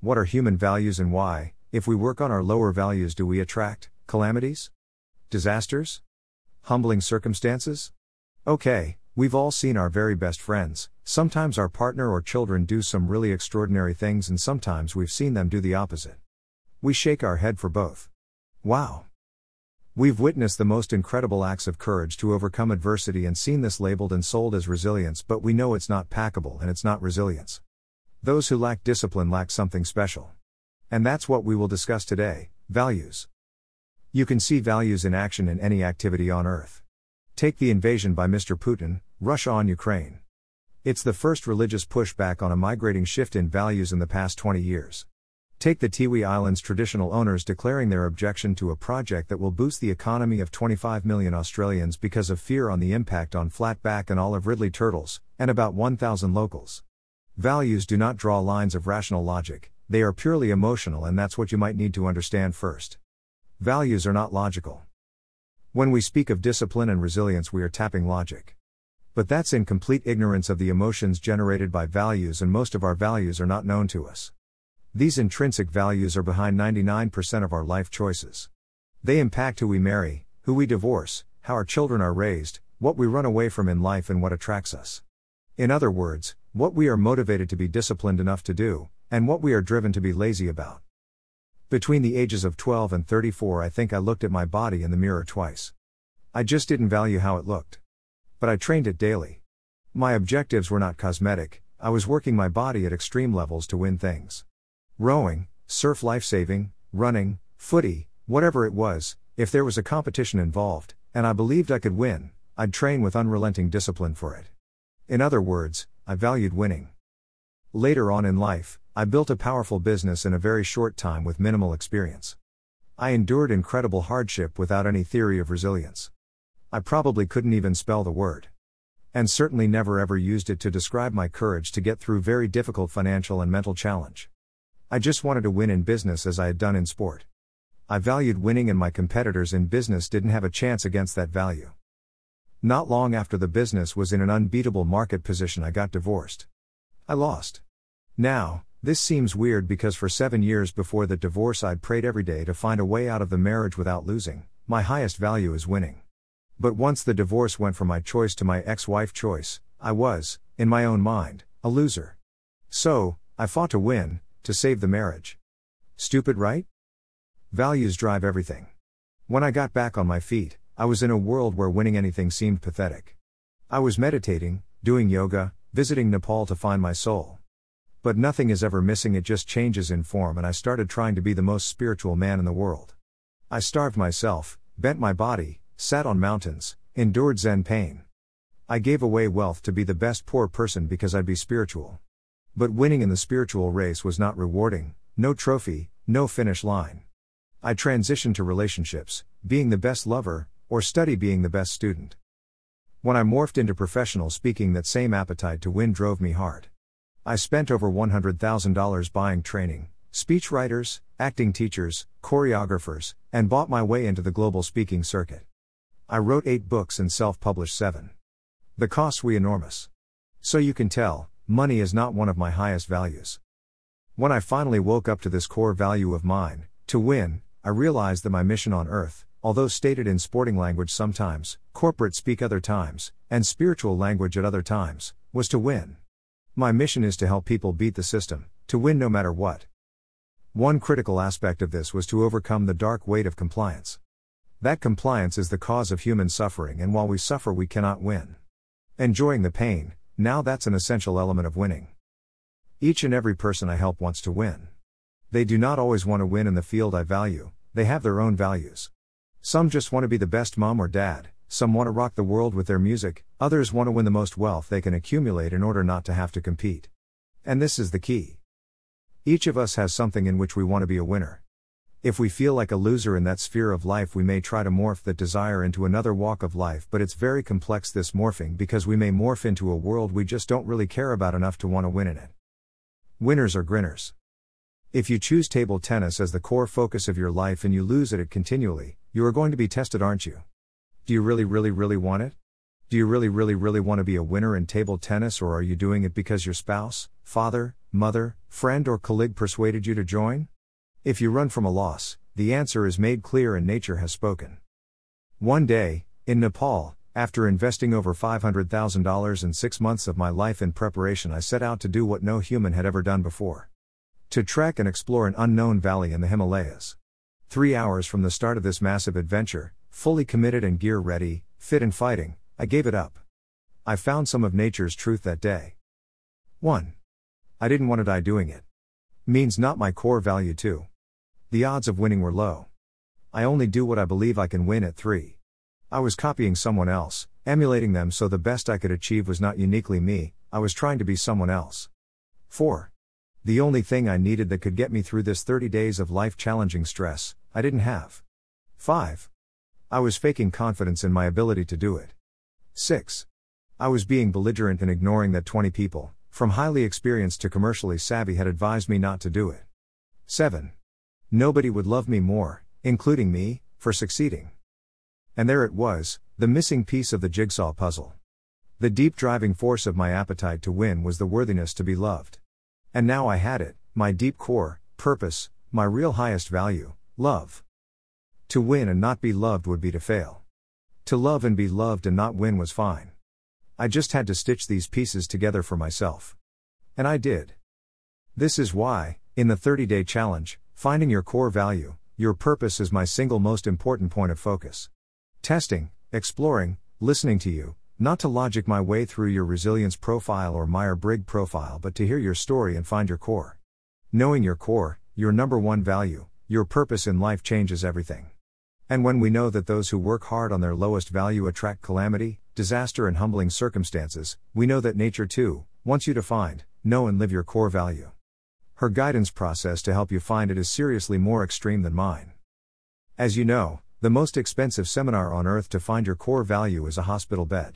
What are human values and why, if we work on our lower values, do we attract calamities? Disasters? Humbling circumstances? Okay, we've all seen our very best friends, sometimes our partner or children do some really extraordinary things, and sometimes we've seen them do the opposite. We shake our head for both. Wow. We've witnessed the most incredible acts of courage to overcome adversity and seen this labeled and sold as resilience, but we know it's not packable and it's not resilience. Those who lack discipline lack something special. And that's what we will discuss today values. You can see values in action in any activity on earth. Take the invasion by Mr. Putin, Russia on Ukraine. It's the first religious pushback on a migrating shift in values in the past 20 years. Take the Tiwi Islands traditional owners declaring their objection to a project that will boost the economy of 25 million Australians because of fear on the impact on flatback and olive ridley turtles, and about 1,000 locals. Values do not draw lines of rational logic, they are purely emotional, and that's what you might need to understand first. Values are not logical. When we speak of discipline and resilience, we are tapping logic. But that's in complete ignorance of the emotions generated by values, and most of our values are not known to us. These intrinsic values are behind 99% of our life choices. They impact who we marry, who we divorce, how our children are raised, what we run away from in life, and what attracts us. In other words, what we are motivated to be disciplined enough to do, and what we are driven to be lazy about. Between the ages of 12 and 34, I think I looked at my body in the mirror twice. I just didn't value how it looked. But I trained it daily. My objectives were not cosmetic, I was working my body at extreme levels to win things. Rowing, surf lifesaving, running, footy, whatever it was, if there was a competition involved, and I believed I could win, I'd train with unrelenting discipline for it. In other words, I valued winning. Later on in life, I built a powerful business in a very short time with minimal experience. I endured incredible hardship without any theory of resilience. I probably couldn't even spell the word. And certainly never ever used it to describe my courage to get through very difficult financial and mental challenge. I just wanted to win in business as I had done in sport. I valued winning, and my competitors in business didn't have a chance against that value. Not long after the business was in an unbeatable market position, I got divorced. I lost. Now, this seems weird because for seven years before the divorce, I'd prayed every day to find a way out of the marriage without losing. My highest value is winning. But once the divorce went from my choice to my ex wife choice, I was, in my own mind, a loser. So, I fought to win, to save the marriage. Stupid, right? Values drive everything. When I got back on my feet, I was in a world where winning anything seemed pathetic. I was meditating, doing yoga, visiting Nepal to find my soul. But nothing is ever missing, it just changes in form, and I started trying to be the most spiritual man in the world. I starved myself, bent my body, sat on mountains, endured Zen pain. I gave away wealth to be the best poor person because I'd be spiritual. But winning in the spiritual race was not rewarding, no trophy, no finish line. I transitioned to relationships, being the best lover, or study being the best student. When I morphed into professional speaking, that same appetite to win drove me hard. I spent over $100,000 buying training, speech writers, acting teachers, choreographers, and bought my way into the global speaking circuit. I wrote eight books and self published seven. The costs were enormous. So you can tell, money is not one of my highest values. When I finally woke up to this core value of mine, to win, I realized that my mission on earth, although stated in sporting language sometimes, corporate speak other times, and spiritual language at other times, was to win. My mission is to help people beat the system, to win no matter what. One critical aspect of this was to overcome the dark weight of compliance. That compliance is the cause of human suffering, and while we suffer, we cannot win. Enjoying the pain, now that's an essential element of winning. Each and every person I help wants to win. They do not always want to win in the field I value, they have their own values. Some just want to be the best mom or dad, some want to rock the world with their music, others want to win the most wealth they can accumulate in order not to have to compete. And this is the key. Each of us has something in which we want to be a winner. If we feel like a loser in that sphere of life, we may try to morph that desire into another walk of life, but it's very complex this morphing because we may morph into a world we just don't really care about enough to want to win in it. Winners are grinners. If you choose table tennis as the core focus of your life and you lose at it continually, you are going to be tested, aren't you? Do you really, really, really want it? Do you really, really, really want to be a winner in table tennis, or are you doing it because your spouse, father, mother, friend, or colleague persuaded you to join? If you run from a loss, the answer is made clear and nature has spoken. One day, in Nepal, after investing over $500,000 in six months of my life in preparation, I set out to do what no human had ever done before to trek and explore an unknown valley in the Himalayas. Three hours from the start of this massive adventure, fully committed and gear ready, fit and fighting, I gave it up. I found some of nature's truth that day. 1. I didn't want to die doing it. Means not my core value, too. The odds of winning were low. I only do what I believe I can win at 3. I was copying someone else, emulating them so the best I could achieve was not uniquely me, I was trying to be someone else. 4. The only thing I needed that could get me through this 30 days of life challenging stress, I didn't have. 5. I was faking confidence in my ability to do it. 6. I was being belligerent and ignoring that 20 people, from highly experienced to commercially savvy, had advised me not to do it. 7. Nobody would love me more, including me, for succeeding. And there it was, the missing piece of the jigsaw puzzle. The deep driving force of my appetite to win was the worthiness to be loved. And now I had it, my deep core, purpose, my real highest value, love. To win and not be loved would be to fail. To love and be loved and not win was fine. I just had to stitch these pieces together for myself. And I did. This is why, in the 30 day challenge, finding your core value, your purpose is my single most important point of focus. Testing, exploring, listening to you, not to logic my way through your resilience profile or Myers Briggs profile, but to hear your story and find your core. Knowing your core, your number one value, your purpose in life changes everything. And when we know that those who work hard on their lowest value attract calamity, disaster, and humbling circumstances, we know that nature too wants you to find, know, and live your core value. Her guidance process to help you find it is seriously more extreme than mine. As you know, the most expensive seminar on earth to find your core value is a hospital bed.